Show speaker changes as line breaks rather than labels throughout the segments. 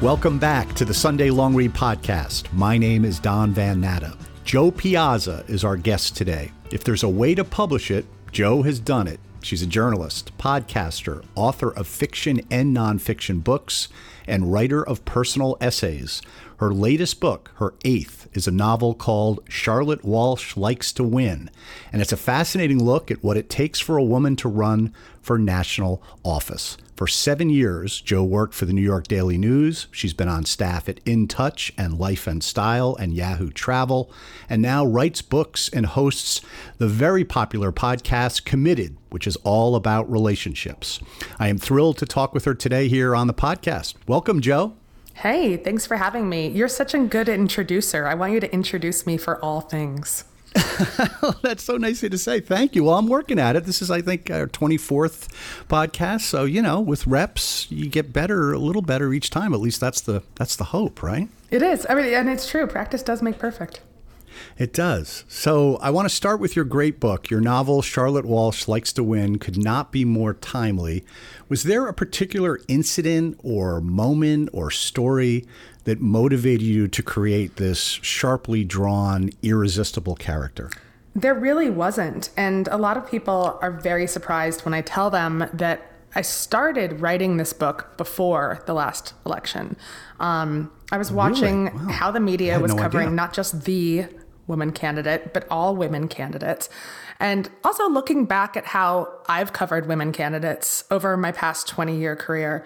Welcome back to the Sunday Long Read Podcast. My name is Don Van Natta. Jo Piazza is our guest today. If there's a way to publish it, Jo has done it. She's a journalist, podcaster, author of fiction and nonfiction books, and writer of personal essays. Her latest book, her eighth, is a novel called Charlotte Walsh Likes to Win, and it's a fascinating look at what it takes for a woman to run for national office. For seven years, Jo worked for the New York Daily News. She's been on staff at In Touch and Life and Style and Yahoo Travel, and now writes books and hosts the very popular podcast Committed, which is all about relationships. I am thrilled to talk with her today here on the podcast. Welcome, Jo.
Hey, thanks for having me. You're such a good introducer. I want you to introduce me for all things.
That's so nice of you to say. Thank you. Well, I'm working at it. This is, I think, our 24th podcast. So you know, with reps, you get better, a little better each time. At least that's the that's the hope, right?
It is. I mean, and it's true. Practice does make perfect.
It does. So I want to start with your great book. Your novel, Charlotte Walsh Likes to Win, could not be more timely. Was there a particular incident or moment or story that motivated you to create this sharply drawn, irresistible character?
There really wasn't. And a lot of people are very surprised when I tell them that I started writing this book before the last election. Um, I was watching really? wow. how the media was no covering idea. not just the woman candidate, but all women candidates. And also looking back at how I've covered women candidates over my past 20 year career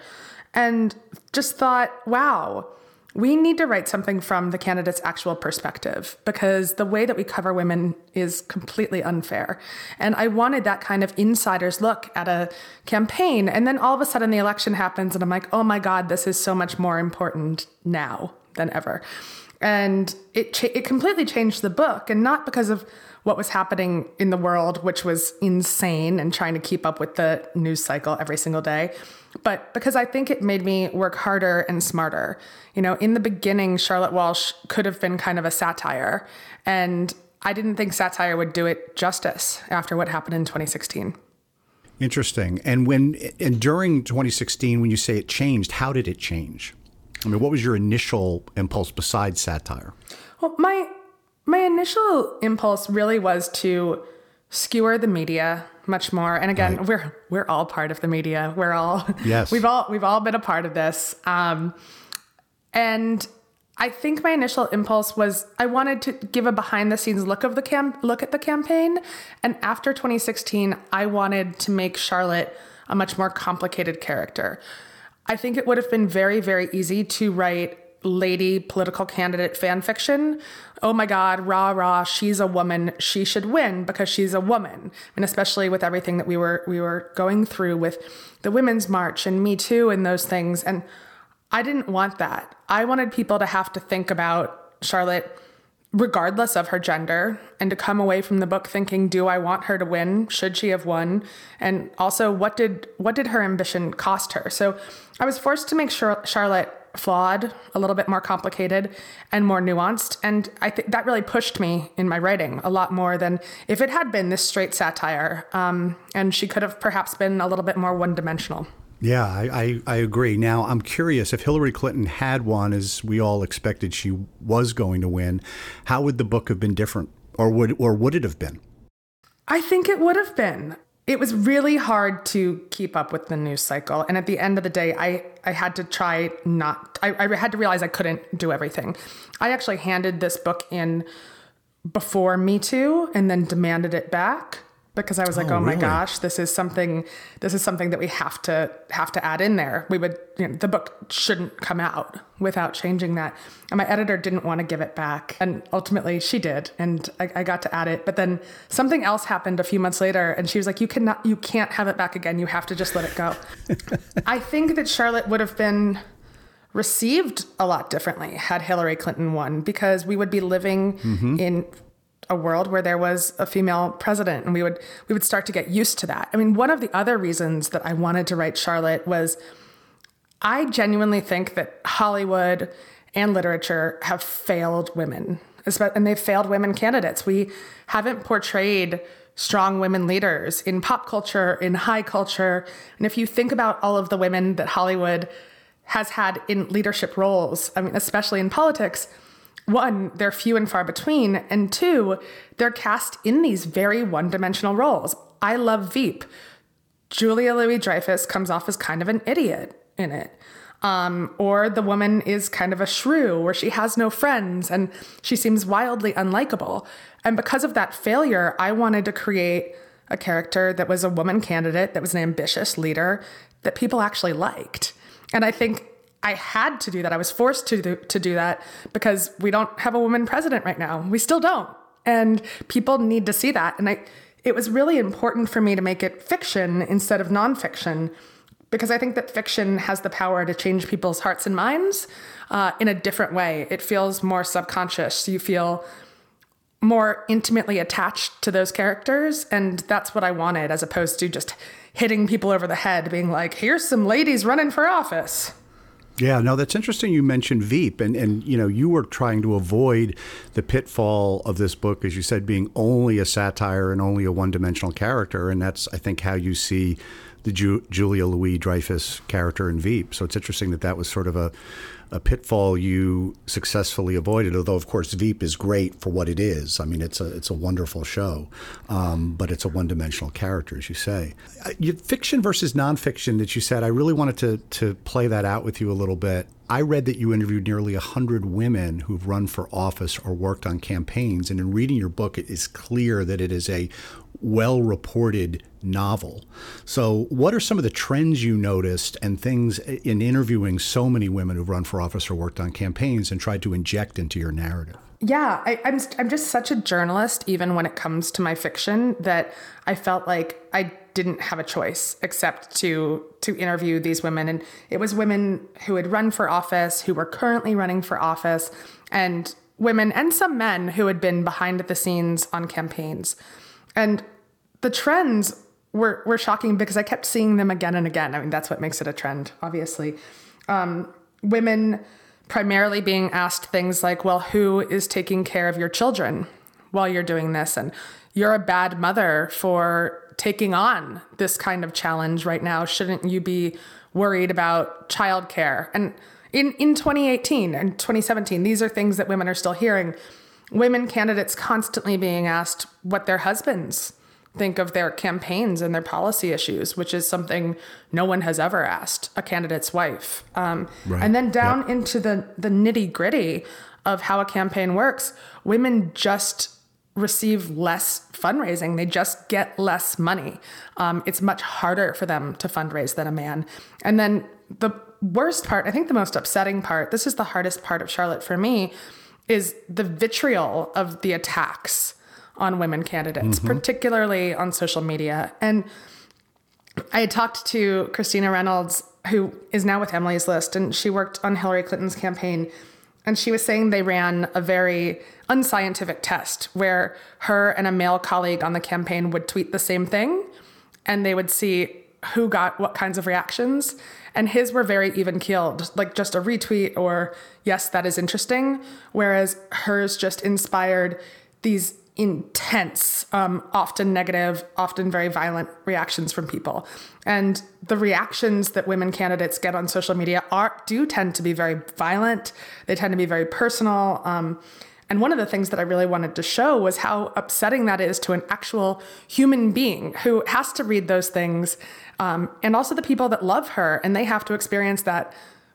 and just thought, wow, we need to write something from the candidate's actual perspective because the way that we cover women is completely unfair. And I wanted that kind of insider's look at a campaign. And then all of a sudden the election happens, and I'm like, oh my God, this is so much more important now than ever and it cha- it completely changed the book and not because of what was happening in the world which was insane and trying to keep up with the news cycle every single day but because I think it made me work harder and smarter. You know, in the beginning Charlotte Walsh could have been kind of a satire and I didn't think satire would do it justice after what happened in 2016.
Interesting. And when and during 2016 when you say it changed, how did it change? I mean, what was your initial impulse besides satire?
Well, my my initial impulse really was to skewer the media much more. And again, right. we're we're all part of the media. We're all yes. we've all we've all been a part of this. Um, and I think my initial impulse was I wanted to give a behind the scenes look of the cam look at the campaign. And after 2016, I wanted to make Charlotte a much more complicated character. I think it would have been very, very easy to write lady political candidate fan fiction. Oh my God, rah rah, she's a woman, she should win because she's a woman. And especially with everything that we were we were going through with the Women's March and Me Too and those things. And I didn't want that. I wanted people to have to think about Charlotte regardless of her gender, and to come away from the book thinking, do I want her to win? Should she have won? And also, what did what did her ambition cost her? So I was forced to make Charlotte flawed, a little bit more complicated, and more nuanced. And I think that really pushed me in my writing a lot more than if it had been this straight satire. Um, and she could have perhaps been a little bit more one dimensional.
Yeah, I, I, I, agree. Now, I'm curious if Hillary Clinton had won, as we all expected she was going to win, how would the book have been different? Or would, or would it have been?
I think it would have been. It was really hard to keep up with the news cycle. And at the end of the day, I, I had to try not, I, I had to realize I couldn't do everything. I actually handed this book in before Me Too and then demanded it back because I was like, oh, oh my gosh, this is something this is something that we have to have to add in there. We would you know, the book shouldn't come out without changing that. And my editor didn't want to give it back. And ultimately she did. And I, I got to add it. But then something else happened a few months later and she was like, You cannot you can't have it back again. You have to just let it go. I think that Charlotte would have been received a lot differently had Hillary Clinton won because we would be living mm-hmm. in a world where there was a female president and we would we would start to get used to that. I mean, one of the other reasons that I wanted to write Charlotte was I genuinely think that Hollywood and literature have failed women, and they've failed women candidates. We haven't portrayed strong women leaders in pop culture, in high culture. And if you think about all of the women that Hollywood has had in leadership roles, I mean, especially in politics, one, they're few and far between, and two, they're cast in these very one dimensional roles. I love Veep. Julia Louis Dreyfus comes off as kind of an idiot in it. Um, or the woman is kind of a shrew, where she has no friends and she seems wildly unlikable. And because of that failure, I wanted to create a character that was a woman candidate, that was an ambitious leader that people actually liked. And I think I had to do that. I was forced to do, to do that because we don't have a woman president right now. We still don't. And people need to see that. And I, it was really important for me to make it fiction instead of nonfiction because I think that fiction has the power to change people's hearts and minds uh, in a different way. It feels more subconscious. You feel more intimately attached to those characters. And that's what I wanted, as opposed to just hitting people over the head, being like, here's some ladies running for office.
Yeah, no, that's interesting. You mentioned Veep, and and you know you were trying to avoid the pitfall of this book, as you said, being only a satire and only a one-dimensional character, and that's I think how you see the Ju- Julia Louis Dreyfus character in Veep. So it's interesting that that was sort of a a pitfall you successfully avoided. Although, of course, Veep is great for what it is. I mean, it's a it's a wonderful show, um, but it's a one dimensional character, as you say. Uh, fiction versus nonfiction that you said. I really wanted to to play that out with you a little bit. I read that you interviewed nearly 100 women who've run for office or worked on campaigns. And in reading your book, it is clear that it is a well reported novel. So, what are some of the trends you noticed and things in interviewing so many women who've run for office or worked on campaigns and tried to inject into your narrative?
Yeah, I, am I'm, I'm just such a journalist, even when it comes to my fiction, that I felt like I didn't have a choice except to to interview these women, and it was women who had run for office, who were currently running for office, and women and some men who had been behind the scenes on campaigns, and the trends were were shocking because I kept seeing them again and again. I mean, that's what makes it a trend, obviously. Um, women primarily being asked things like, "Well, who is taking care of your children while you're doing this?" and "You're a bad mother for taking on this kind of challenge right now. Shouldn't you be worried about childcare?" And in in 2018 and 2017, these are things that women are still hearing. Women candidates constantly being asked what their husbands think of their campaigns and their policy issues, which is something no one has ever asked a candidate's wife. Um, right. And then down yep. into the, the nitty gritty of how a campaign works, women just receive less fundraising. They just get less money. Um, it's much harder for them to fundraise than a man. And then the worst part, I think the most upsetting part, this is the hardest part of Charlotte for me, is the vitriol of the attacks on women candidates, mm-hmm. particularly on social media. And I had talked to Christina Reynolds, who is now with Emily's List, and she worked on Hillary Clinton's campaign. And she was saying they ran a very unscientific test where her and a male colleague on the campaign would tweet the same thing and they would see who got what kinds of reactions. And his were very even keeled, like just a retweet or, yes, that is interesting. Whereas hers just inspired these intense, um, often negative, often very violent reactions from people. And the reactions that women candidates get on social media are do tend to be very violent. They tend to be very personal. Um, and one of the things that I really wanted to show was how upsetting that is to an actual human being who has to read those things, um, and also the people that love her, and they have to experience that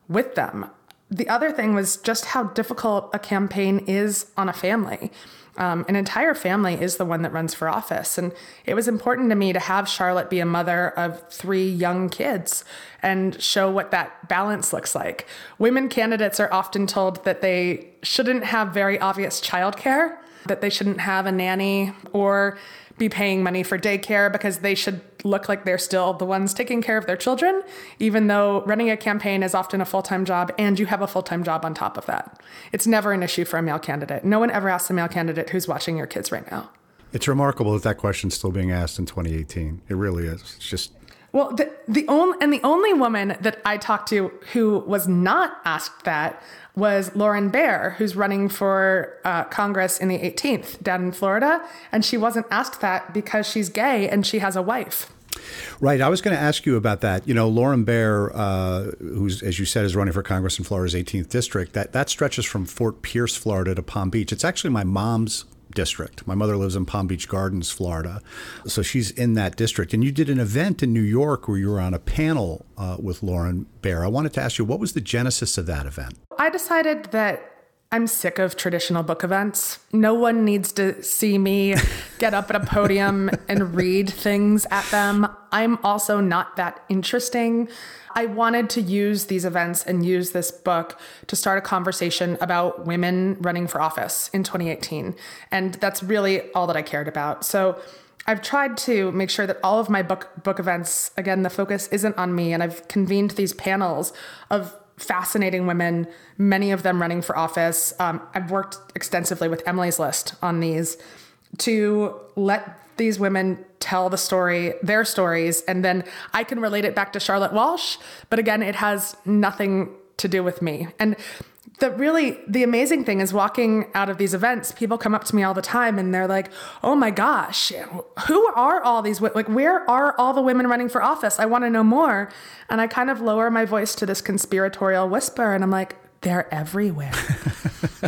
with them. The other thing was just how difficult a campaign is on a family um, an entire family is the one that runs for office. And it was important to me to have Charlotte be a mother of three young kids and show what that balance looks like. Women candidates are often told that they shouldn't have very obvious childcare, that they shouldn't have a nanny or be paying money for daycare because they should look like they're still the ones taking care of their children, even though running a campaign is often a full time job and you have a full time job on top of that. It's never an issue for a male candidate. No one ever asks a male candidate who's watching your kids right now.
It's remarkable that that question's still being asked in 2018. It really is. It's just.
Well, the, the only and the only woman that I talked to who was not asked that was Lauren Baer, who's running for uh, Congress in the 18th down in Florida. And she wasn't asked that because she's gay and she has a wife.
Right. I was going to ask you about that. You know, Lauren Baer, uh, who's, as you said, is running for Congress in Florida's 18th district, that, that stretches from Fort Pierce, Florida to Palm Beach. It's actually my mom's district. My mother lives in Palm Beach Gardens, Florida. So she's in that district. And you did an event in New York where you were on a panel uh, with Lauren Baer. I wanted to ask you, what was the genesis of that event?
I decided that I'm sick of traditional book events. No one needs to see me get up at a podium and read things at them. I'm also not that interesting. I wanted to use these events and use this book to start a conversation about women running for office in 2018. And that's really all that I cared about. So I've tried to make sure that all of my book book events, again, the focus isn't on me. And I've convened these panels of fascinating women, many of them running for office. Um, I've worked extensively with Emily's List on these to let these women tell the story, their stories, and then I can relate it back to Charlotte Walsh. But again, it has nothing to do with me. And the really the amazing thing is walking out of these events people come up to me all the time and they're like oh my gosh who are all these like where are all the women running for office? I want to know more. And i kind of lower my voice to this conspiratorial whisper and i'm like they're everywhere.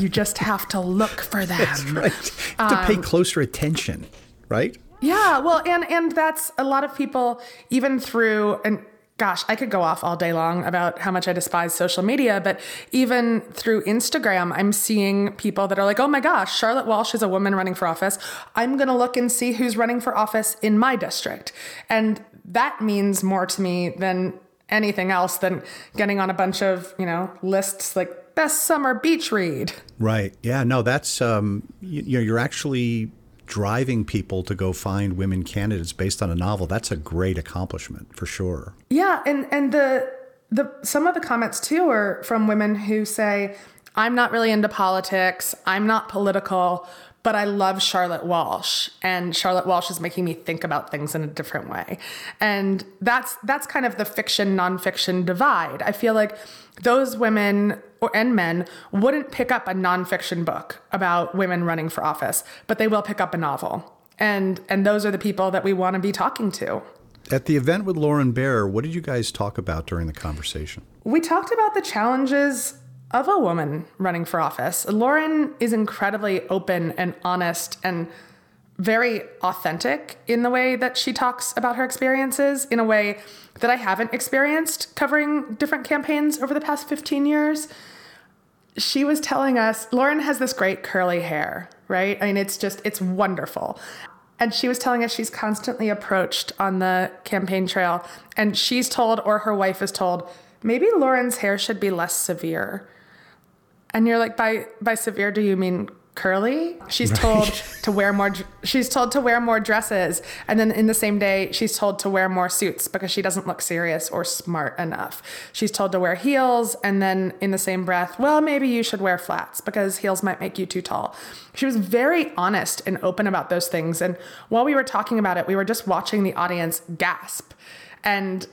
You just have to look for them. That's
right. You have to pay um, closer attention right?
Yeah well and and that's a lot of people even through and gosh, I could go off all day long about how much I despise social media, but even through Instagram, I'm seeing people that are like, oh my gosh, Charlotte Walsh is a woman running for office. I'm going to look and see who's running for office in my district. And that means more to me than anything else than getting on a bunch of, you know, lists like best summer beach read.
Right. Yeah. No, that's, um, you, you know, you're actually driving people to go find women candidates based on a novel, that's a great accomplishment for sure.
Yeah, and and the the some of the comments too are from women who say, "I'm not really into politics. I'm not political." But I love Charlotte Walsh, and Charlotte Walsh is making me think about things in a different way, and that's that's kind of the fiction nonfiction divide. I feel like those women or, and men wouldn't pick up a nonfiction book about women running for office, but they will pick up a novel. And, and those are the people that we want to be talking to.
At the event with Lauren Baer, what did you guys talk about during the conversation?
We talked about the challenges of a woman running for office. Lauren is incredibly open and honest and very authentic in the way that she talks about her experiences in a way that I haven't experienced covering different campaigns over the past 15 years. She was telling us, Lauren has this great curly hair, right? I mean, it's just, it's wonderful. And she was telling us she's constantly approached on the campaign trail, and she's told, or her wife is told, maybe Lauren's hair should be less severe. And you're like, by by severe, do you mean curly. She's right. told to wear more. She's told to wear more dresses, and then in the same day, she's told to wear more suits because she doesn't look serious or smart enough. She's told to wear heels, and then in the same breath, well, maybe you should wear flats because heels might make you too tall. She was very honest and open about those things. And while we were talking about it, we were just watching the audience gasp. And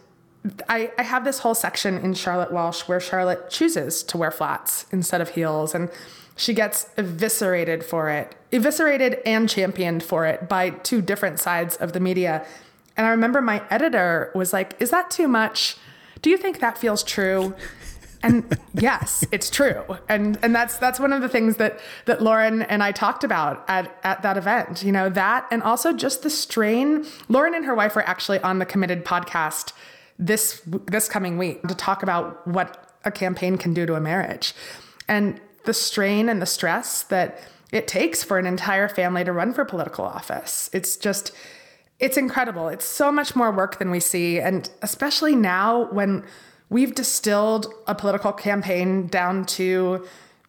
I, I have this whole section in Charlotte Walsh where Charlotte chooses to wear flats instead of heels. And she gets eviscerated for it, eviscerated and championed for it by two different sides of the media. And I remember my editor was like, Is that too much? Do you think that feels true? And yes, it's true. And and that's that's one of the things that that Lauren and I talked about at, at that event. You know, that and also just the strain. Lauren and her wife are actually on the committed podcast this this coming week to talk about what a campaign can do to a marriage. And the strain and the stress that it takes for an entire family to run for political office. It's just, it's incredible. It's so much more work than we see. And especially now when we've distilled a political campaign down to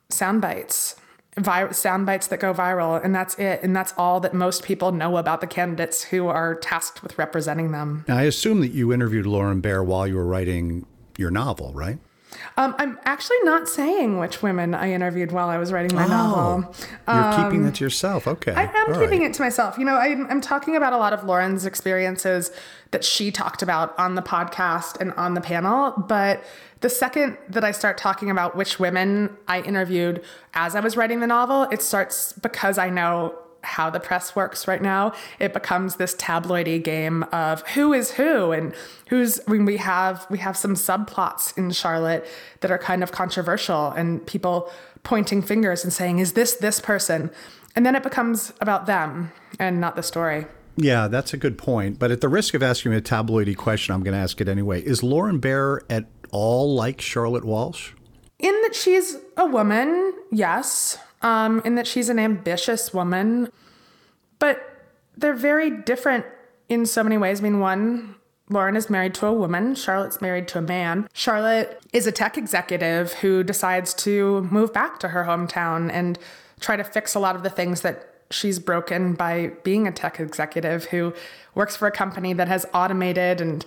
sound bites, vi- sound bites that go viral, and that's it. And that's all that most people know about the candidates who are tasked with representing them.
Now, I assume that you interviewed Lauren Baer while you were writing your novel, right?
Um, I'm actually not saying which women I interviewed while I was writing my oh, novel.
You're um, keeping it to yourself. Okay.
I am All keeping right. it to myself. You know, I'm, I'm talking about a lot of Lauren's experiences that she talked about on the podcast and on the panel. But the second that I start talking about which women I interviewed as I was writing the novel, it starts because I know how the press works right now. It becomes this tabloidy game of who is who and who's when we have we have some subplots in Charlotte that are kind of controversial and people pointing fingers and saying, is this this person? And then it becomes about them and not the story.
Yeah, that's a good point. But at the risk of asking a tabloidy question, I'm going to ask it anyway. Is Lauren Baer at all like Charlotte Walsh?
In that she's a woman, yes. Um, in that she's an ambitious woman. But they're very different in so many ways. I mean, one, Lauren is married to a woman, Charlotte's married to a man. Charlotte is a tech executive who decides to move back to her hometown and try to fix a lot of the things that she's broken by being a tech executive who works for a company that has automated and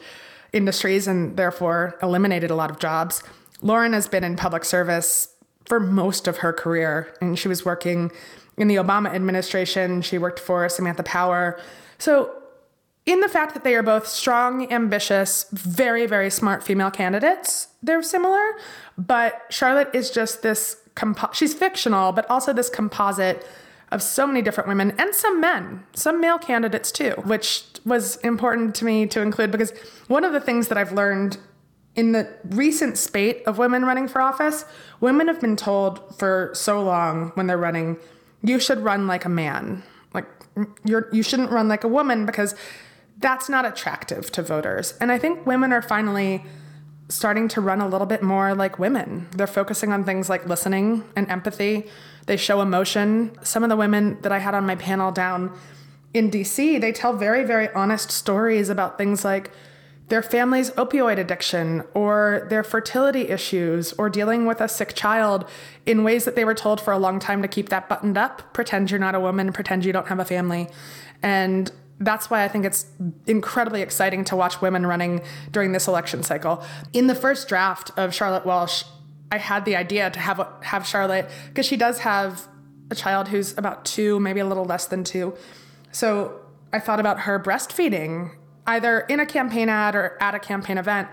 industries and therefore eliminated a lot of jobs. Lauren has been in public service for most of her career, and she was working in the Obama administration. She worked for Samantha Power. So, in the fact that they are both strong, ambitious, very, very smart female candidates, they're similar. But Charlotte is just this, compo- she's fictional, but also this composite of so many different women and some men, some male candidates too, which was important to me to include because one of the things that I've learned in the recent spate of women running for office, women have been told for so long when they're running, you should run like a man. Like you're you shouldn't run like a woman because that's not attractive to voters. And I think women are finally starting to run a little bit more like women. They're focusing on things like listening and empathy. They show emotion. Some of the women that I had on my panel down in DC, they tell very, very honest stories about things like their family's opioid addiction or their fertility issues or dealing with a sick child in ways that they were told for a long time to keep that buttoned up, pretend you're not a woman, pretend you don't have a family. And that's why I think it's incredibly exciting to watch women running during this election cycle. In the first draft of Charlotte Walsh, I had the idea to have have Charlotte because she does have a child who's about 2, maybe a little less than 2. So I thought about her breastfeeding either in a campaign ad or at a campaign event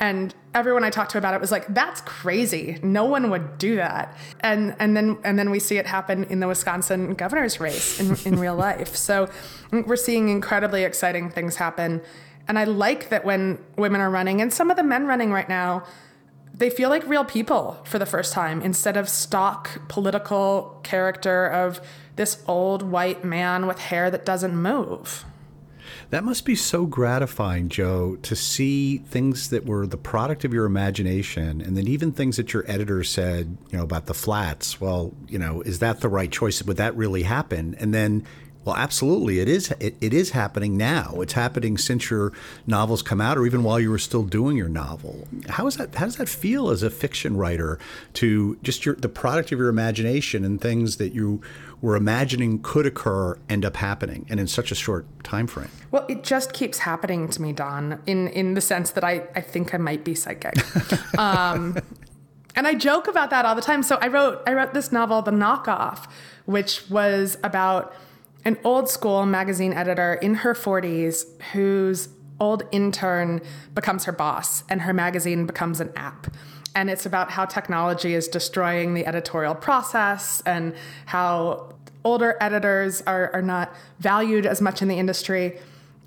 and everyone I talked to about it was like, "That's crazy. No one would do that." And and then and then we see it happen in the Wisconsin governor's race in, in real life. So we're seeing incredibly exciting things happen, and I like that when women are running, and some of the men running right now, they feel like real people for the first time instead of stock political character of this old white man with hair that doesn't move.
That must be so gratifying, Jo, to see things that were the product of your imagination, and then even things that your editor said, you know, about the flats. Well, you know, is that the right choice? Would that really happen? And then well, absolutely, it is. It, it is happening now. It's happening since your novels come out, or even while you were still doing your novel. How is that? How does that feel as a fiction writer to just your the product of your imagination and things that you were imagining could occur end up happening, and in such a short time frame?
Well, it just keeps happening to me, Don. In in the sense that I I think I might be psychic. um, and I joke about that all the time. So I wrote I wrote this novel, The Knockoff, which was about an old school magazine editor in her 40s whose old intern becomes her boss and her magazine becomes an app. And it's about how technology is destroying the editorial process and how older editors are, are not valued as much in the industry.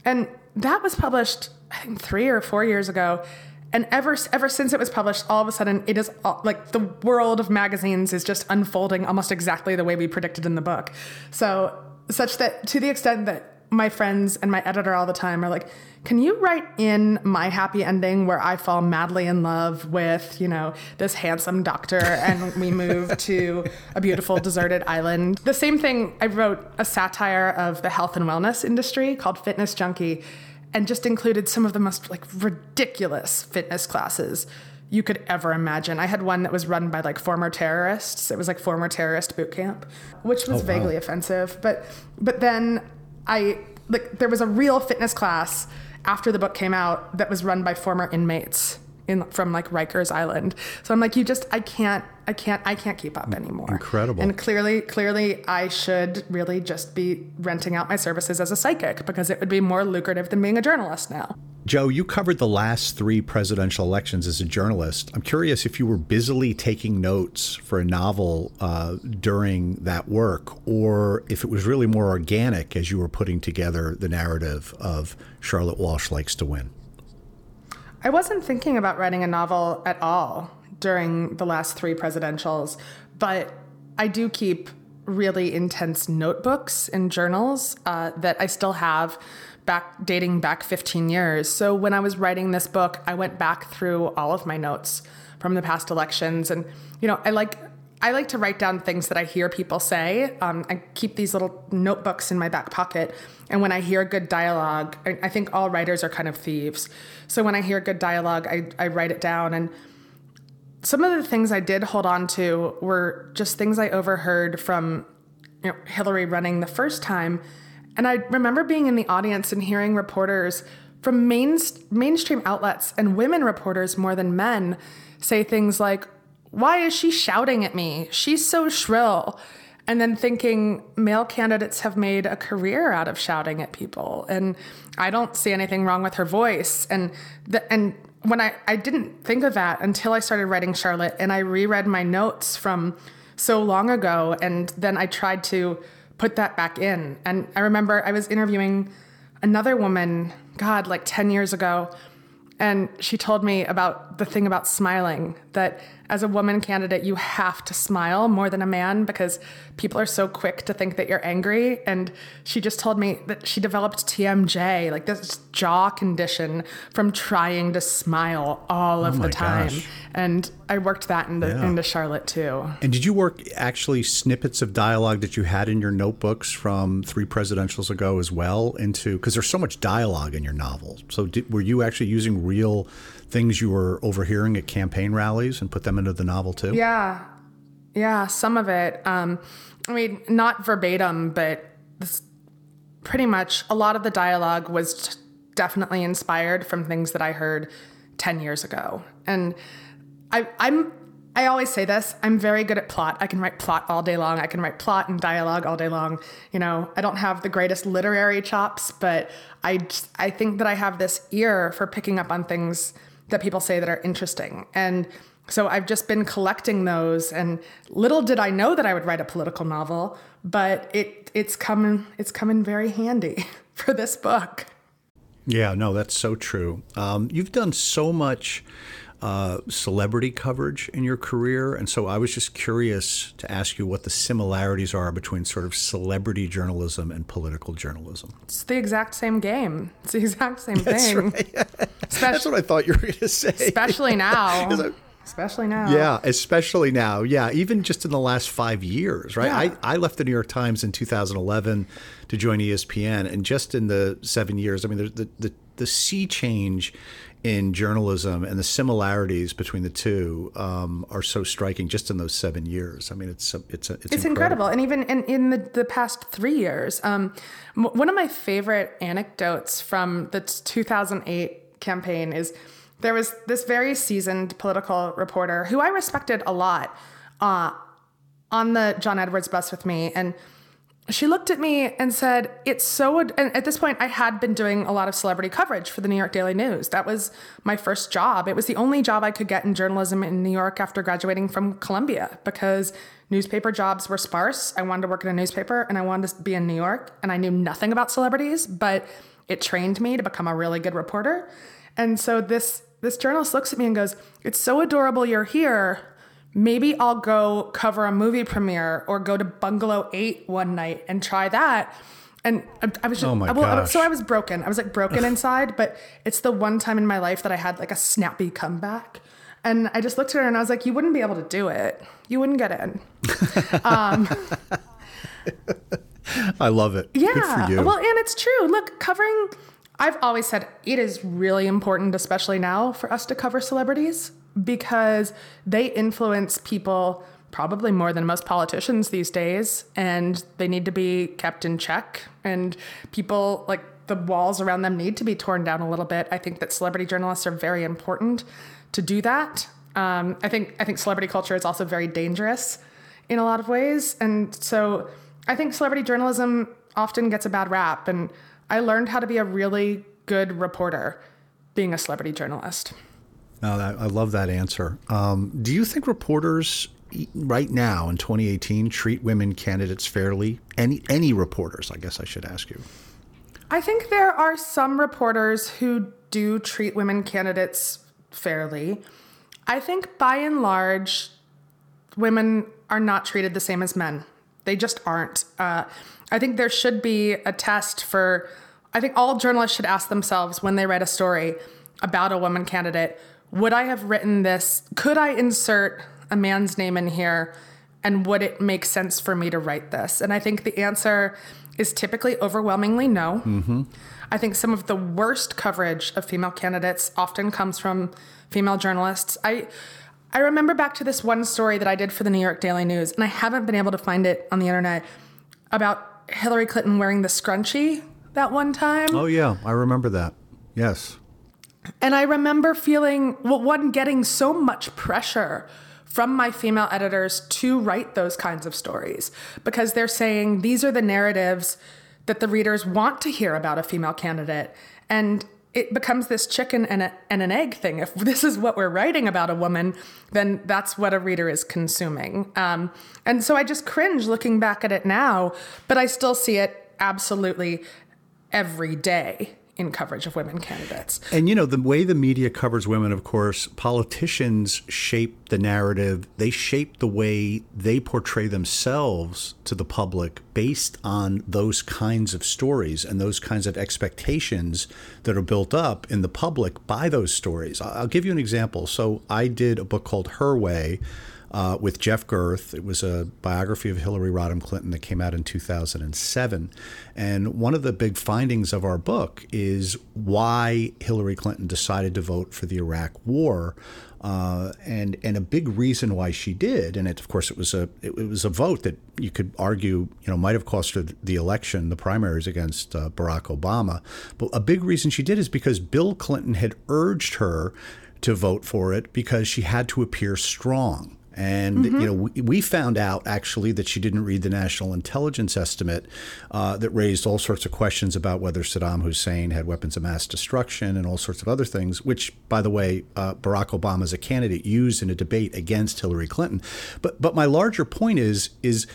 And that was published, I think, three or four years ago. And ever ever since it was published, all of a sudden it is all, like the world of magazines is just unfolding almost exactly the way we predicted in the book. So such that to the extent that my friends and my editor all the time are like, can you write in my happy ending where I fall madly in love with, you know, this handsome doctor and we move to a beautiful deserted island? The same thing, I wrote a satire of the health and wellness industry called Fitness Junkie and just included some of the most like ridiculous fitness classes you could ever imagine. I had one that was run by like former terrorists. It was like former terrorist boot camp, which was oh, vaguely wow. offensive. But but then I like there was a real fitness class after the book came out that was run by former inmates in from like Rikers Island. So I'm like, you just I can't I can't I can't keep up anymore.
Incredible.
And clearly clearly I should really just be renting out my services as a psychic because it would be more lucrative than being a journalist now.
Jo, you covered the last three presidential elections as a journalist. I'm curious if you were busily taking notes for a novel uh, during that work, or if it was really more organic as you were putting together the narrative of Charlotte Walsh Likes to Win.
I wasn't thinking about writing a novel at all during the last three presidentials, but I do keep really intense notebooks and journals uh, that I still have back dating back 15 years. So when I was writing this book, I went back through all of my notes from the past elections and you know, I like I like to write down things that I hear people say. Um, I keep these little notebooks in my back pocket. And when I hear good dialogue, I, I think all writers are kind of thieves. So when I hear good dialogue, I, I write it down. And some of the things I did hold on to were just things I overheard from you know, Hillary running the first time and I remember being in the audience and hearing reporters from main, mainstream outlets and women reporters more than men say things like, Why is she shouting at me? She's so shrill. And then thinking male candidates have made a career out of shouting at people. And I don't see anything wrong with her voice. And the, and when I, I didn't think of that until I started writing Charlotte and I reread my notes from so long ago. And then I tried to put that back in. And I remember I was interviewing another woman, God, like 10 years ago, and she told me about the thing about smiling that as a woman candidate, you have to smile more than a man because people are so quick to think that you're angry. And she just told me that she developed TMJ, like this jaw condition from trying to smile all of oh the time. Gosh. And I worked that into, yeah. into Charlotte too.
And did you work actually snippets of dialogue that you had in your notebooks from three presidentials ago as well into because there's so much dialogue in your novel. So did, were you actually using real things you were overhearing at campaign rallies and put them into the novel too?
Yeah. Yeah, some of it. Um, I mean, not verbatim, but pretty much a lot of the dialogue was definitely inspired from things that I heard 10 years ago. And I, I'm I always say this I'm very good at plot. I can write plot all day long. I can write plot and dialogue all day long. You know, I don't have the greatest literary chops, but I, I think that I have this ear for picking up on things that people say that are interesting. And so I've just been collecting those and little did I know that I would write a political novel, but it it's coming it's coming very handy for this book.
Yeah, no, that's so true. Um, you've done so much uh, celebrity coverage in your career. And so I was just curious to ask you what the similarities are between sort of celebrity journalism and political journalism.
It's the exact same game. It's the exact same That's thing.
Right. That's what I thought you were going to say.
Especially now. especially now.
Yeah, especially now. Yeah, even just in the last five years, right? Yeah. I, I left the New York Times in 2011 to join ESPN. And just in the seven years, I mean, the, the, the sea change in journalism and the similarities between the two um, are so striking just in those seven years. I mean, it's it's it's,
it's incredible. incredible. And even in, in the, the past three years, um, one of my favorite anecdotes from the 2008 campaign is there was this very seasoned political reporter who I respected a lot uh, on the John Edwards bus with me, and she looked at me and said, It's so. And at this point, I had been doing a lot of celebrity coverage for the New York Daily News. That was my first job. It was the only job I could get in journalism in New York after graduating from Columbia because newspaper jobs were sparse. I wanted to work in a newspaper and I wanted to be in New York. And I knew nothing about celebrities, but it trained me to become a really good reporter. And so this, this journalist looks at me and goes, It's so adorable you're here maybe I'll go cover a movie premiere or go to Bungalow 8 one night and try that. And I, I was just, oh my gosh. so I was broken. I was like broken inside, but it's the one time in my life that I had like a snappy comeback. And I just looked at her and I was like, you wouldn't be able to do it. You wouldn't get in. um,
I love it.
Yeah. Well, and it's true. Look, covering, I've always said it is really important, especially now, for us to cover celebrities because they influence people probably more than most politicians these days and they need to be kept in check and people like the walls around them need to be torn down a little bit i think that celebrity journalists are very important to do that um, i think i think celebrity culture is also very dangerous in a lot of ways and so i think celebrity journalism often gets a bad rap and i learned how to be a really good reporter being a celebrity journalist.
No, I love that answer. Um, do you think reporters right now in 2018 treat women candidates fairly? Any any reporters? I guess I should ask you.
I think there are some reporters who do treat women candidates fairly. I think by and large, women are not treated the same as men. They just aren't. Uh, I think there should be a test for, I think all journalists should ask themselves when they write a story about a woman candidate would I have written this? Could I insert a man's name in here? And would it make sense for me to write this? And I think the answer is typically overwhelmingly no. Mm-hmm. I think some of the worst coverage of female candidates often comes from female journalists. I I remember back to this one story that I did for the New York Daily News, and I haven't been able to find it on the internet about Hillary Clinton wearing the scrunchie that one time.
Oh yeah, I remember that. Yes.
And I remember feeling well, one getting so much pressure from my female editors to write those kinds of stories because they're saying these are the narratives that the readers want to hear about a female candidate. And it becomes this chicken and, a, and an egg thing. If this is what we're writing about a woman, then that's what a reader is consuming. Um, and so I just cringe looking back at it now, but I still see it absolutely every day in coverage of women candidates.
And you know, the way the media covers women, of course, politicians shape the narrative. They shape the way they portray themselves to the public based on those kinds of stories and those kinds of expectations that are built up in the public by those stories. I'll give you an example. So I did a book called Her Way uh, with Jeff Gerth. It was a biography of Hillary Rodham Clinton that came out in 2007. And one of the big findings of our book is why Hillary Clinton decided to vote for the Iraq War. Uh, and and a big reason why she did, and it, of course it was a it, it, was a vote that you could argue you know might have cost her the election, the primaries against uh, Barack Obama. But a big reason she did is because Bill Clinton had urged her to vote for it because she had to appear strong. And mm-hmm. you know, we, we, found out actually that she didn't read the national intelligence estimate uh, that raised all sorts of questions about whether Saddam Hussein had weapons of mass destruction and all sorts of other things. Which, by the way, uh, Barack Obama as a candidate used in a debate against Hillary Clinton. But but my larger point is is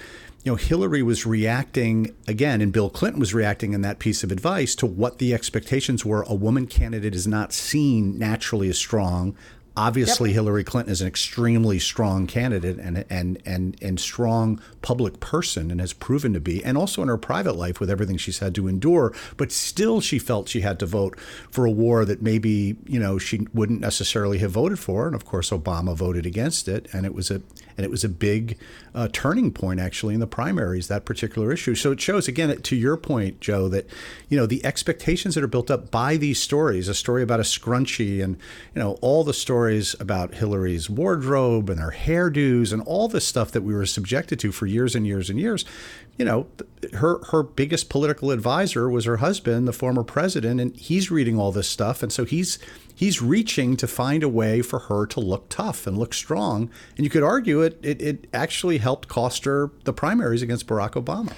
you know, Hillary was reacting again, and Bill Clinton was reacting in that piece of advice to what the expectations were. A woman candidate is not seen naturally as strong. Obviously, yep. Hillary Clinton is an extremely strong candidate and and and and strong public person, and has proven to be, and also in her private life with everything she's had to endure. But still, she felt she had to vote for a war that maybe you know she wouldn't necessarily have voted for, and of course, Obama voted against it, and it was a and it was a big uh, turning point actually in the primaries that particular issue. So it shows again to your point, Jo, that you know the expectations that are built up by these stories, a story about a scrunchie, and you know all the stories about Hillary's wardrobe and her hairdos and all the stuff that we were subjected to for years and years and years. You know, her her biggest political advisor was her husband, the former president, and he's reading all this stuff, and so he's he's reaching to find a way for her to look tough and look strong. And you could argue it, it, it actually helped cost her the primaries against Barack Obama.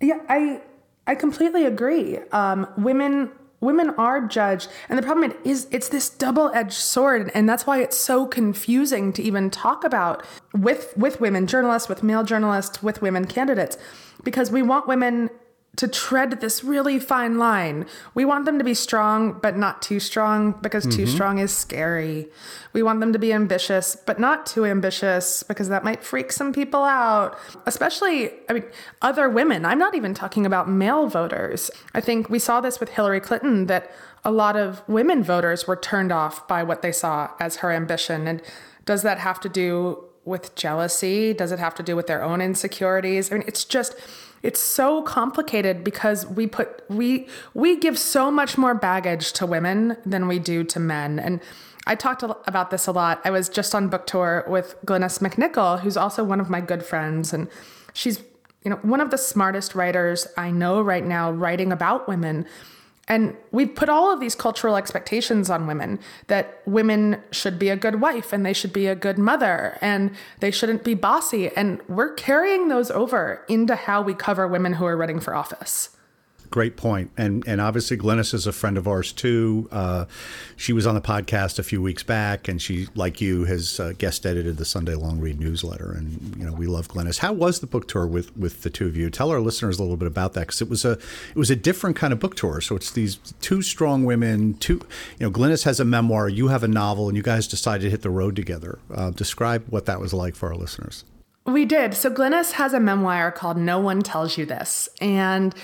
Yeah, I I completely agree. Um, women women are judged and the problem is it's this double-edged sword and that's why it's so confusing to even talk about with with women journalists with male journalists with women candidates because we want women to tread this really fine line. We want them to be strong, but not too strong because mm-hmm. too strong is scary. We want them to be ambitious, but not too ambitious because that might freak some people out, especially, I mean, other women. I'm not even talking about male voters. I think we saw this with Hillary Clinton that a lot of women voters were turned off by what they saw as her ambition. And does that have to do with jealousy? Does it have to do with their own insecurities? I mean, it's just it's so complicated because we put we we give so much more baggage to women than we do to men and I talked about this a lot. I was just on book tour with Glynnis MacNicol, who's also one of my good friends, and she's you know one of the smartest writers I know right now, writing about women. And we've put all of these cultural expectations on women that women should be a good wife and they should be a good mother and they shouldn't be bossy. And we're carrying those over into how we cover women who are running for office.
Great point. And and obviously Glynnis is a friend of ours too. Uh, she was on the podcast a few weeks back, and she, like you, has uh, guest edited the Sunday Long Read newsletter. And you know we love Glynnis. How was the book tour with with the two of you? Tell our listeners a little bit about that because it was a it was a different kind of book tour. So it's these two strong women. Two, you know, Glynnis has a memoir, you have a novel, and you guys decided to hit the road together. Uh, describe what that was like for our listeners.
We did. So Glynnis has a memoir called No One Tells You This. And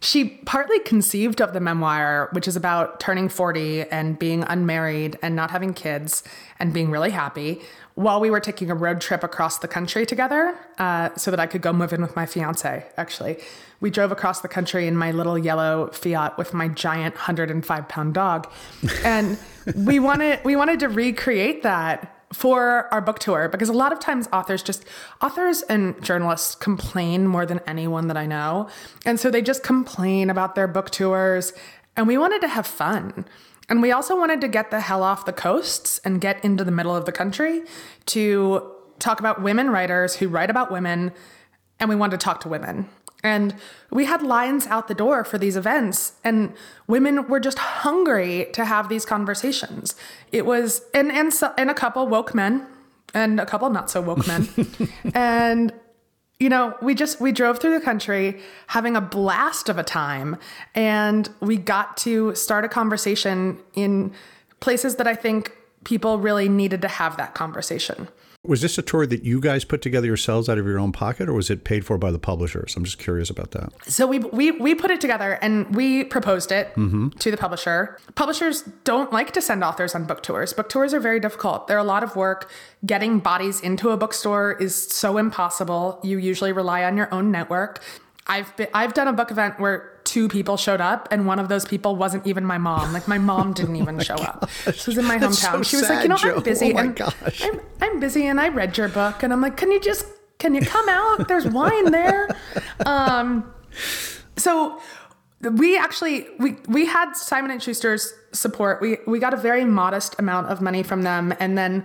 she partly conceived of the memoir, which is about turning 40 and being unmarried and not having kids and being really happy while we were taking a road trip across the country together uh, so that I could go move in with my fiance, actually. We drove across the country in my little yellow Fiat with my giant 105 pound dog. And we wanted, we wanted to recreate that for our book tour because a lot of times authors just authors and journalists complain more than anyone that I know. And so they just complain about their book tours and we wanted to have fun. And we also wanted to get the hell off the coasts and get into the middle of the country to talk about women writers who write about women and we wanted to talk to women. And we had lines out the door for these events, and women were just hungry to have these conversations. It was, and and so, and a couple woke men, and a couple not so woke men, and you know, we just we drove through the country having a blast of a time, and we got to start a conversation in places that I think people really needed to have that conversation.
Was this a tour that you guys put together yourselves out of your own pocket, or was it paid for by the publishers? I'm just curious about that.
So we we, we put it together and we proposed it mm-hmm. to the publisher. Publishers don't like to send authors on book tours. Book tours are very difficult. They're a lot of work. Getting bodies into a bookstore is so impossible. You usually rely on your own network. I've been, I've done a book event where two people showed up, and one of those people wasn't even my mom. Like my mom didn't even oh show gosh. up. She was in my hometown. So she was sad, like, you know, Jo. I'm busy. Oh and gosh. I'm, I'm busy, and I read your book, and I'm like, can you just can you come out? There's wine there. Um, so we actually we we had Simon and Schuster's support. We we got a very modest amount of money from them, and then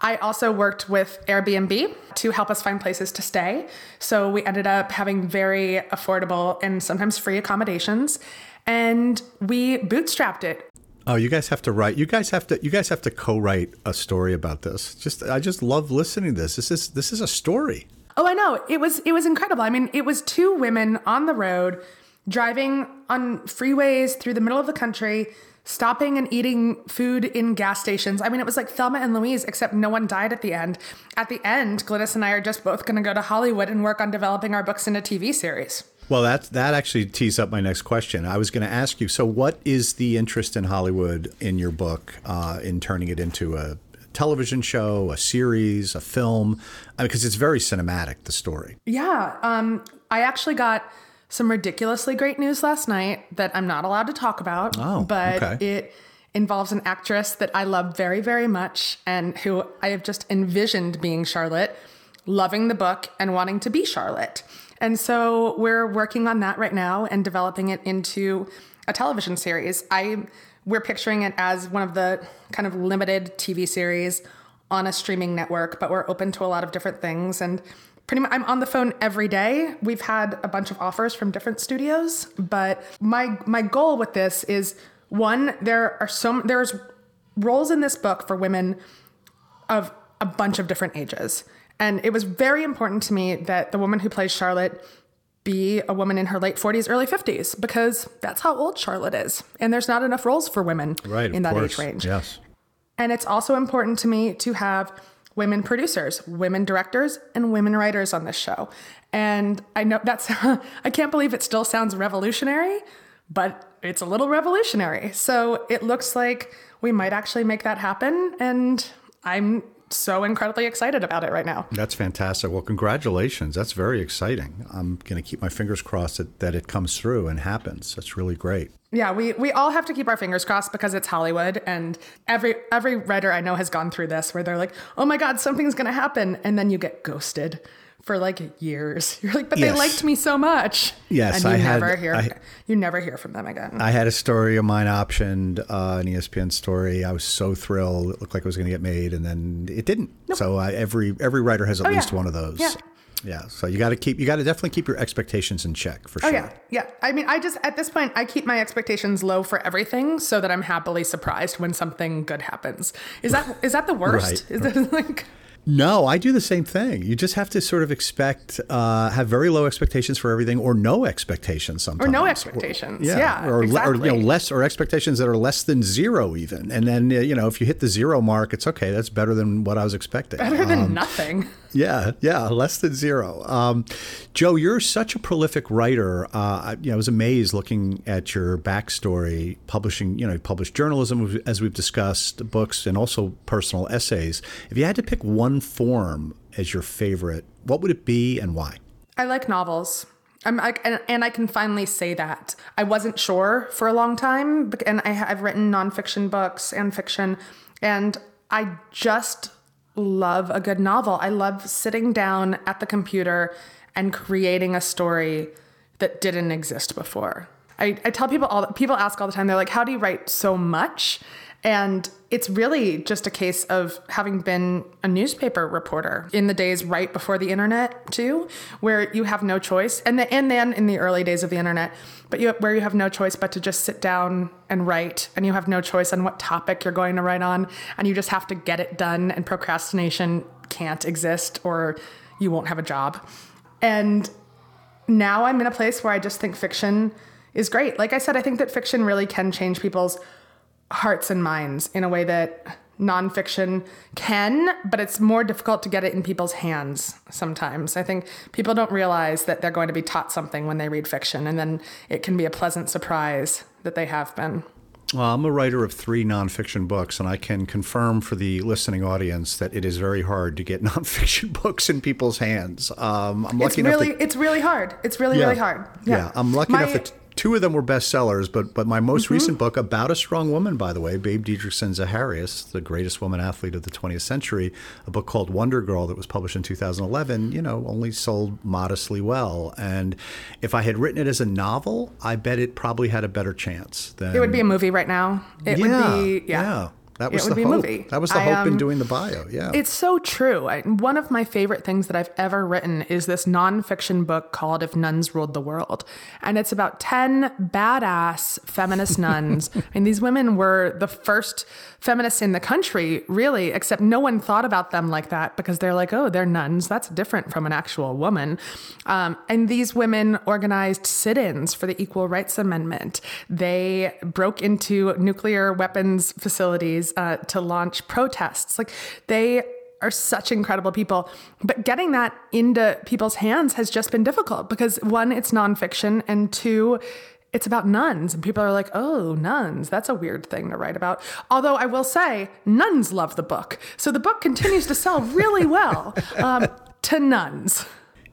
I also worked with Airbnb to help us find places to stay. So we ended up having very affordable and sometimes free accommodations and we bootstrapped it.
Oh, you guys have to write. You guys have to. You guys have to co-write a story about this. Just, I just love listening to this. This is this is a story.
Oh, I know. It was it was incredible. I mean, it was two women on the road driving on freeways through the middle of the country stopping and eating food in gas stations. I mean, it was like Thelma and Louise, except no one died at the end. At the end, Glynnis and I are just both going to go to Hollywood and work on developing our books into TV series.
Well, that that actually tees up my next question. I was going to ask you. So, what is the interest in Hollywood in your book uh, in turning it into a television show, a series, a film? Because I mean, it's very cinematic. The story.
Yeah, um, I actually got some ridiculously great news last night that I'm not allowed to talk about. Oh, but okay. it involves an actress that I love very, very much and who I have just envisioned being Charlotte, loving the book and wanting to be Charlotte. And so we're working on that right now and developing it into a television series. I we're picturing it as one of the kind of limited TV series on a streaming network, but we're open to a lot of different things and pretty much I'm on the phone every day. We've had a bunch of offers from different studios, but my my goal with this is one there are so there's roles in this book for women of a bunch of different ages. And it was very important to me that the woman who plays Charlotte be a woman in her late 40s, early 50s, because that's how old Charlotte is. And there's not enough roles for women right, in that course. age range.
Yes.
And it's also important to me to have women producers, women directors, and women writers on this show. And I know that's, I can't believe it still sounds revolutionary, but it's a little revolutionary. So it looks like we might actually make that happen. And I'm so incredibly excited about it right now.
That's fantastic. Well, congratulations. That's very exciting. I'm going to keep my fingers crossed that, that it comes through and happens. That's really great.
Yeah, we, we all have to keep our fingers crossed because it's Hollywood and every every writer I know has gone through this where they're like, "Oh my god, something's going to happen." And then you get ghosted for like years. You're like, but yes. they liked me so much.
Yes,
and you
I
never
had,
hear
I,
you never hear from them again.
I had a story of mine optioned, uh, an ESPN story. I was so thrilled. It looked like it was going to get made, and then it didn't. Nope. So uh, every every writer has at oh, least
yeah.
one of those.
Yeah.
Yeah. So you got to keep, you got to definitely keep your expectations in check for sure.
Oh, yeah. Yeah. I mean, I just, at this point, I keep my expectations low for everything so that I'm happily surprised when something good happens. Is that, is that the worst? Right. Is that like,
no, I do the same thing. You just have to sort of expect, uh, have very low expectations for everything, or no expectations sometimes,
or no expectations. Or, yeah, yeah,
or,
exactly.
or you know less, or expectations that are less than zero even. And then you know if you hit the zero mark, it's okay. That's better than what I was expecting.
Better than um, nothing.
Yeah, yeah, less than zero. Um, Jo, you're such a prolific writer. Uh, I, you know, I was amazed looking at your backstory, publishing. You know, you published journalism as we've discussed, books, and also personal essays. If you had to pick one form as your favorite, what would it be and why?
I like novels. Like, and, and I can finally say that. I wasn't sure for a long time, and I, I've written nonfiction books and fiction, and I just love a good novel. I love sitting down at the computer and creating a story that didn't exist before. I, I tell people all people ask all the time, they're like, how do you write so much? And it's really just a case of having been a newspaper reporter in the days right before the internet too, where you have no choice. And, the, and then in the early days of the internet, but you, where you have no choice but to just sit down and write and you have no choice on what topic you're going to write on. And you just have to get it done and procrastination can't exist or you won't have a job. And now I'm in a place where I just think fiction is great. Like I said, I think that fiction really can change people's hearts and minds in a way that nonfiction can, but it's more difficult to get it in people's hands sometimes. I think people don't realize that they're going to be taught something when they read fiction, and then it can be a pleasant surprise that they have been.
Well, I'm a writer of three nonfiction books, and I can confirm for the listening audience that it is very hard to get nonfiction books in people's hands. Um, I'm lucky
it's really,
enough.
it's really hard. It's really,
yeah,
really hard.
Yeah, yeah I'm lucky My, enough that two of them were bestsellers, but but my most mm-hmm. recent book about a strong woman, by the way, Babe Didrikson Zaharias, the greatest woman athlete of the 20th century, a book called Wonder Girl that was published in 2011, you know, only sold modestly well. And if I had written it as a novel, I bet it probably had a better chance. Than,
it would be a movie right now. It
yeah,
would be yeah.
yeah. That was the hope. That was the I, hope um, in doing the bio. Yeah.
It's so true. I, one of my favorite things that I've ever written is this nonfiction book called If Nuns Ruled the World. And it's about 10 badass feminist nuns. and these women were the first feminists in the country, really, except no one thought about them like that because they're like, oh, they're nuns. That's different from an actual woman. Um, and these women organized sit ins for the Equal Rights Amendment. They broke into nuclear weapons facilities uh, to launch protests. Like they are such incredible people. But getting that into people's hands has just been difficult because one, it's nonfiction, and two, it's about nuns. And people are like, oh, nuns, that's a weird thing to write about. Although I will say, nuns love the book. So the book continues to sell really well um, to nuns.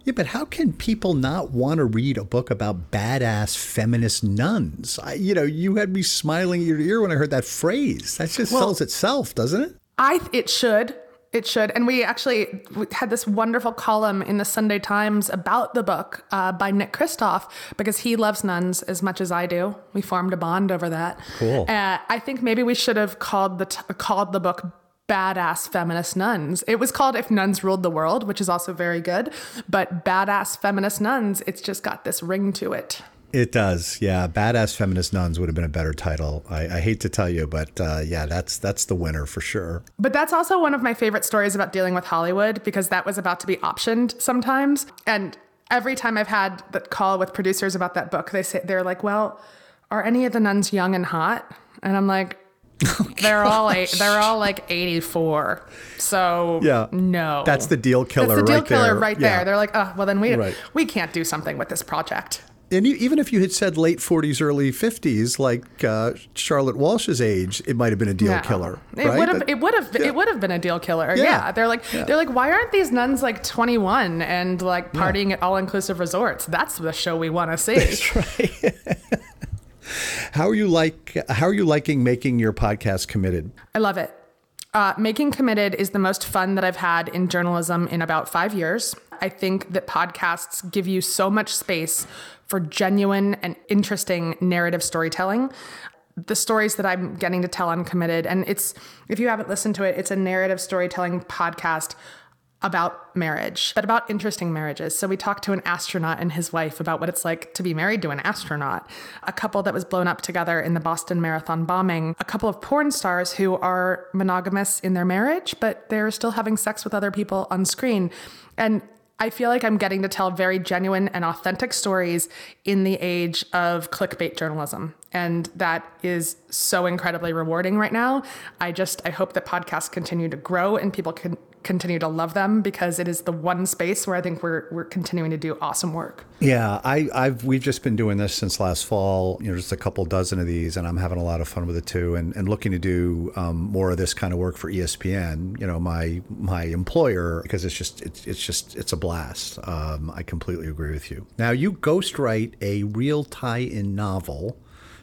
Yeah, but how can people not want to read a book about badass feminist nuns? I, you know, you had me smiling ear to ear when I heard that phrase. That just well, sells itself, doesn't it?
I it should. It should. And we actually had this wonderful column in the Sunday Times about the book uh, by Nick Kristof because he loves nuns as much as I do. We formed a bond over that.
Cool.
Uh, I think maybe we should have called the t- called the book badass feminist nuns. It was called If Nuns Ruled the World, which is also very good, but badass feminist nuns, it's just got this ring to it.
It does, yeah. Badass feminist nuns would have been a better title. I, I hate to tell you, but uh, yeah, that's that's the winner for sure.
But that's also one of my favorite stories about dealing with Hollywood because that was about to be optioned sometimes. And every time I've had that call with producers about that book, they say they're like, "Well, are any of the nuns young and hot?" And I'm like, Oh, they're all eight, they're all like 84. So
yeah,
no.
That's the deal killer.
That's the deal
right
killer
there.
right
yeah.
there. They're like, oh, well then we right. we can't do something with this project.
And you, even if you had said late 40s, early 50s, like uh, Charlotte Walsh's age, it might have been a deal killer.
It would have. It would have. Yeah. It would have been a deal killer. Yeah. yeah. They're like. They're like. Why aren't these nuns like 21 and like partying at all inclusive resorts? That's the show we want to see.
That's right. How are you like? How are you liking making your podcast committed?
I love it. Uh, making committed is the most fun that I've had in journalism in about five years. I think that podcasts give you so much space for genuine and interesting narrative storytelling. The stories that I'm getting to tell on Committed, and it's if you haven't listened to it, it's a narrative storytelling podcast about marriage, but about interesting marriages. So we talked to an astronaut and his wife about what it's like to be married to an astronaut, a couple that was blown up together in the Boston Marathon bombing, a couple of porn stars who are monogamous in their marriage, but they're still having sex with other people on screen. And I feel like I'm getting to tell very genuine and authentic stories in the age of clickbait journalism. And that is so incredibly rewarding right now. I just, I hope that podcasts continue to grow and people can continue to love them because it is the one space where I think we're we're continuing to do awesome work.
Yeah, I, I've we've just been doing this since last fall. You know, just a couple dozen of these, and I'm having a lot of fun with it too. And, and looking to do um, more of this kind of work for ESPN. You know, my my employer because it's just it's it's just it's a blast. Um, I completely agree with you. Now you ghostwrite a real tie-in novel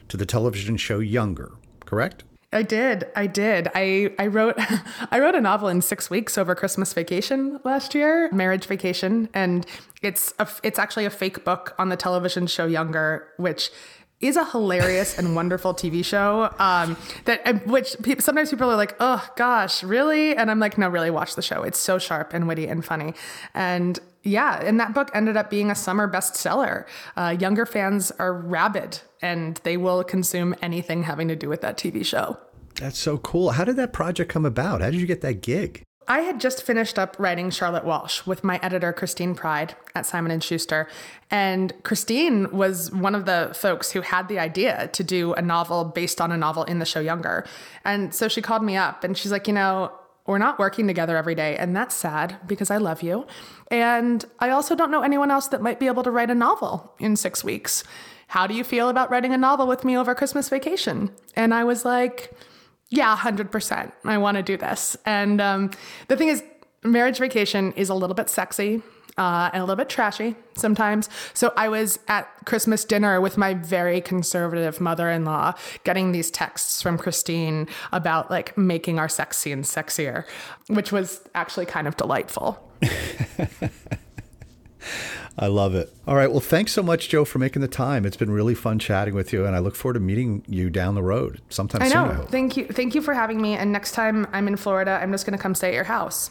to the television show Younger, correct?
I did. I did. I, I wrote I wrote a novel in six weeks over Christmas vacation last year, marriage vacation, and it's a, it's actually a fake book on the television show Younger, which is a hilarious and wonderful TV show. Um, that which people, sometimes people are like, "Oh gosh, really?" And I'm like, "No, really, watch the show. It's so sharp and witty and funny." And yeah, and that book ended up being a summer bestseller. Uh, younger fans are rabid and they will consume anything having to do with that TV show.
That's so cool. How did that project come about? How did you get that gig?
I had just finished up writing Charlotte Walsh with my editor Christine Pride at Simon and Schuster, and Christine was one of the folks who had the idea to do a novel based on a novel in the show Younger. And so she called me up and she's like, "You know, we're not working together every day, and that's sad because I love you. And I also don't know anyone else that might be able to write a novel in 6 weeks. How do you feel about writing a novel with me over Christmas vacation?" And I was like, yeah, 100%. I want to do this. And um, the thing is, marriage vacation is a little bit sexy. Uh, and a little bit trashy sometimes. So I was at Christmas dinner with my very conservative mother in law, getting these texts from Christine about like making our sex scenes sexier, which was actually kind of delightful.
I love it. All right. Well, thanks so much, Jo, for making the time. It's been really fun chatting with you, and I look forward to meeting you down the road sometime
I
know.
soon. I. Thank you. Thank you for having me. And next time I'm in Florida, I'm just going to come stay at your house.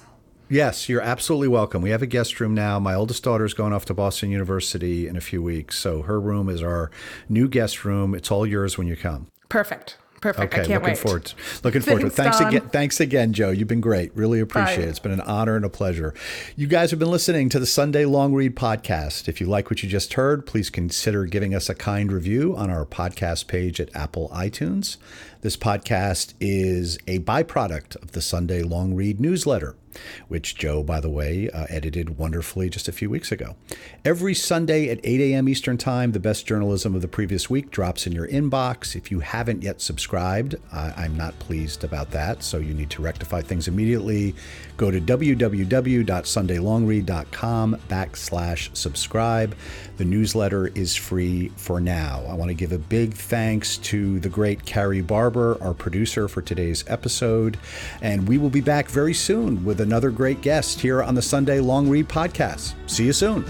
Yes, you're absolutely welcome. We have a guest room now. My oldest daughter is going off to Boston University in a few weeks, so her room is our new guest room. It's all yours when you come.
Perfect. Perfect.
Okay,
I can't
looking
wait.
forward to, looking forward thanks, to it. Thanks
Don.
again. Thanks again, Jo. You've been great. Really appreciate
Bye.
it. It's been an honor and a pleasure. You guys have been listening to the Sunday Long Read podcast. If you like what you just heard, please consider giving us a kind review on our podcast page at Apple iTunes. This podcast is a byproduct of the Sunday Long Read newsletter, which Jo, by the way, uh, edited wonderfully just a few weeks ago. Every Sunday at 8 a.m. Eastern Time, the best journalism of the previous week drops in your inbox. If you haven't yet subscribed, uh, I'm not pleased about that, so you need to rectify things immediately. Go to www.sundaylongread.com backslash subscribe. The newsletter is free for now. I want to give a big thanks to the great Carrie Barber, our producer for today's episode, and we will be back very soon with another great guest here on the Sunday Long Read podcast. See you soon.